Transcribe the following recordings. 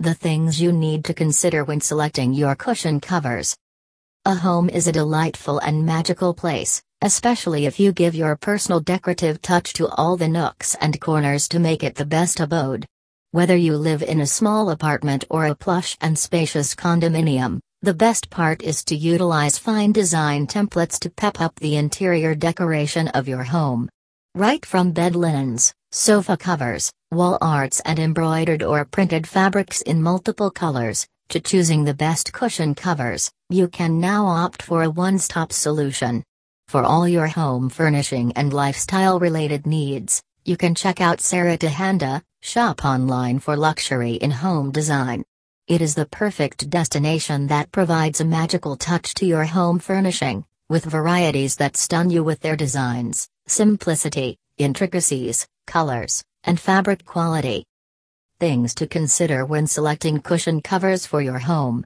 The things you need to consider when selecting your cushion covers. A home is a delightful and magical place, especially if you give your personal decorative touch to all the nooks and corners to make it the best abode. Whether you live in a small apartment or a plush and spacious condominium, the best part is to utilize fine design templates to pep up the interior decoration of your home. Right from bed linens, sofa covers, wall arts and embroidered or printed fabrics in multiple colors, to choosing the best cushion covers, you can now opt for a one-stop solution. For all your home furnishing and lifestyle-related needs, you can check out Sarita Handa, shop online for luxury in home design. It is the perfect destination that provides a magical touch to your home furnishing, with varieties that stun you with their designs, simplicity, intricacies, colors, and fabric quality. Things to consider when selecting cushion covers for your home.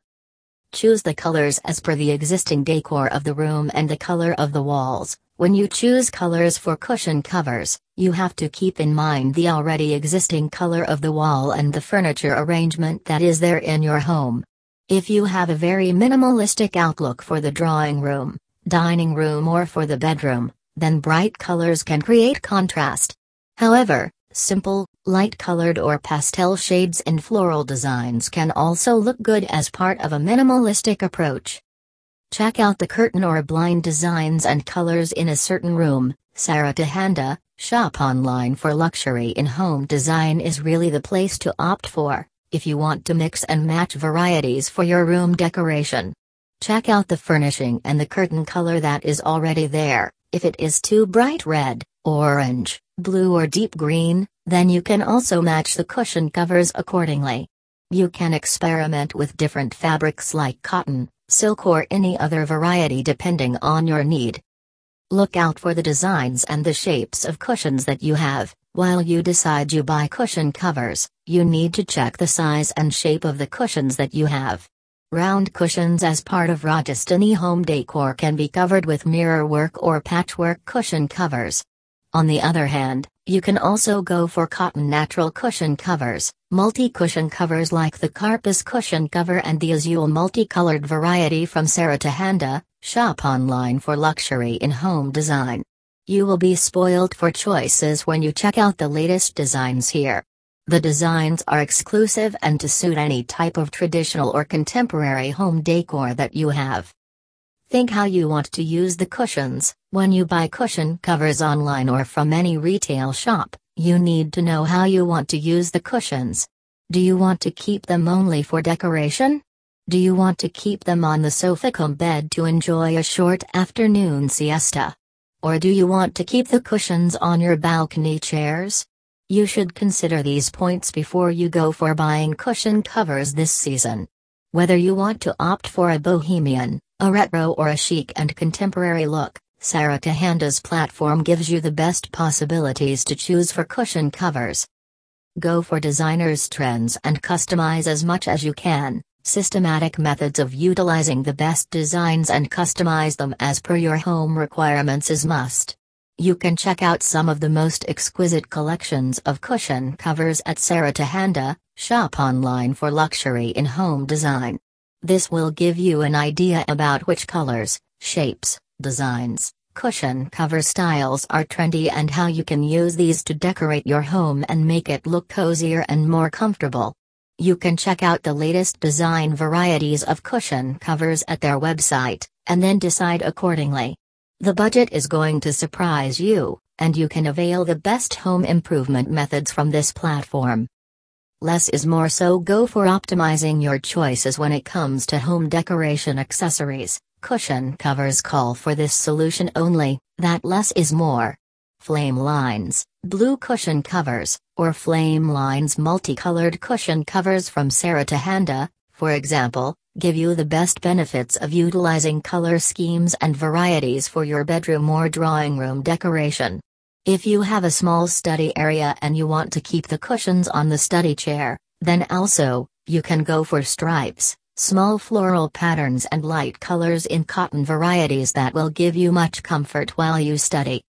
Choose the colors as per the existing decor of the room and the color of the walls. When you choose colors for cushion covers, you have to keep in mind the already existing color of the wall and the furniture arrangement that is there in your home. If you have a very minimalistic outlook for the drawing room, dining room, or for the bedroom, then bright colors can create contrast. However, simple, light-colored or pastel shades and floral designs can also look good as part of a minimalistic approach. Check out the curtain or blind designs and colors in a certain room. Sarita Handa, shop online for luxury in home design is really the place to opt for, if you want to mix and match varieties for your room decoration. Check out the furnishing and the curtain color that is already there, if it is too bright red, orange, blue or deep green, then you can also match the cushion covers accordingly. You can experiment with different fabrics like cotton, silk or any other variety depending on your need. Look out for the designs and the shapes of cushions that you have. While you decide you buy cushion covers, you need to check the size and shape of the cushions that you have. Round cushions as part of Rajasthani home decor can be covered with mirror work or patchwork cushion covers. On the other hand, you can also go for cotton natural cushion covers, multi-cushion covers like the Carpus cushion cover and the Azul multicolored variety from Sarita Handa, shop online for luxury in home design. You will be spoiled for choices when you check out the latest designs here. The designs are exclusive and to suit any type of traditional or contemporary home decor that you have. Think how you want to use the cushions. When you buy cushion covers online or from any retail shop, you need to know how you want to use the cushions. Do you want to keep them only for decoration? Do you want to keep them on the sofa bed to enjoy a short afternoon siesta? Or do you want to keep the cushions on your balcony chairs? You should consider these points before you go for buying cushion covers this season. Whether you want to opt for a bohemian, a retro or a chic and contemporary look, Sarita Handa's platform gives you the best possibilities to choose for cushion covers. Go for designers' trends and customize as much as you can. Systematic methods of utilizing the best designs and customize them as per your home requirements is must. You can check out some of the most exquisite collections of cushion covers at Sarita Handa, shop online for luxury in home design. This will give you an idea about which colors, shapes, designs, cushion cover styles are trendy and how you can use these to decorate your home and make it look cozier and more comfortable. You can check out the latest design varieties of cushion covers at their website, and then decide accordingly. The budget is going to surprise you, and you can avail the best home improvement methods from this platform. Less is more, so go for optimizing your choices when it comes to home decoration accessories. Cushion covers call for this solution only, that less is more. Flame Lines, blue cushion covers, or Flame Lines multicolored cushion covers from Sarita Handa, for example, give you the best benefits of utilizing color schemes and varieties for your bedroom or drawing room decoration. If you have a small study area and you want to keep the cushions on the study chair, then also, you can go for stripes, small floral patterns and light colors in cotton varieties that will give you much comfort while you study.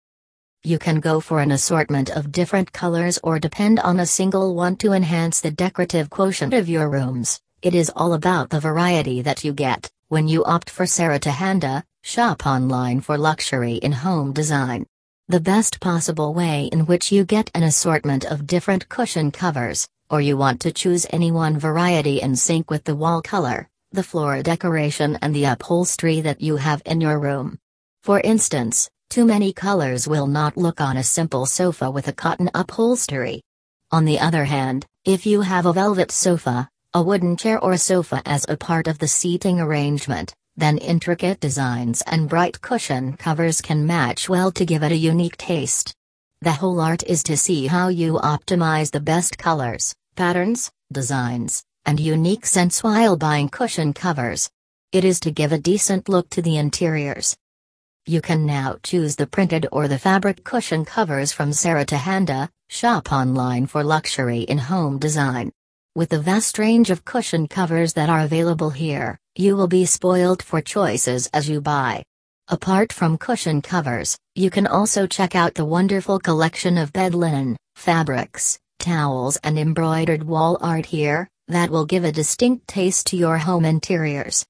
You can go for an assortment of different colors or depend on a single one to enhance the decorative quotient of your rooms. It is all about the variety that you get when you opt for Sarah shop online for luxury in home design. The best possible way in which you get an assortment of different cushion covers, or you want to choose any one variety in sync with the wall color, the floor decoration and the upholstery that you have in your room. For instance, too many colors will not look on a simple sofa with a cotton upholstery. On the other hand, if you have a velvet sofa, a wooden chair or sofa as a part of the seating arrangement, then intricate designs and bright cushion covers can match well to give it a unique taste. The whole art is to see how you optimize the best colors, patterns, designs, and unique scents while buying cushion covers. It is to give a decent look to the interiors. You can now choose the printed or the fabric cushion covers from Sarita Handa, shop online for luxury in home design. With the vast range of cushion covers that are available here, you will be spoiled for choices as you buy. Apart from cushion covers, you can also check out the wonderful collection of bed linen, fabrics, towels, and embroidered wall art here, that will give a distinct taste to your home interiors.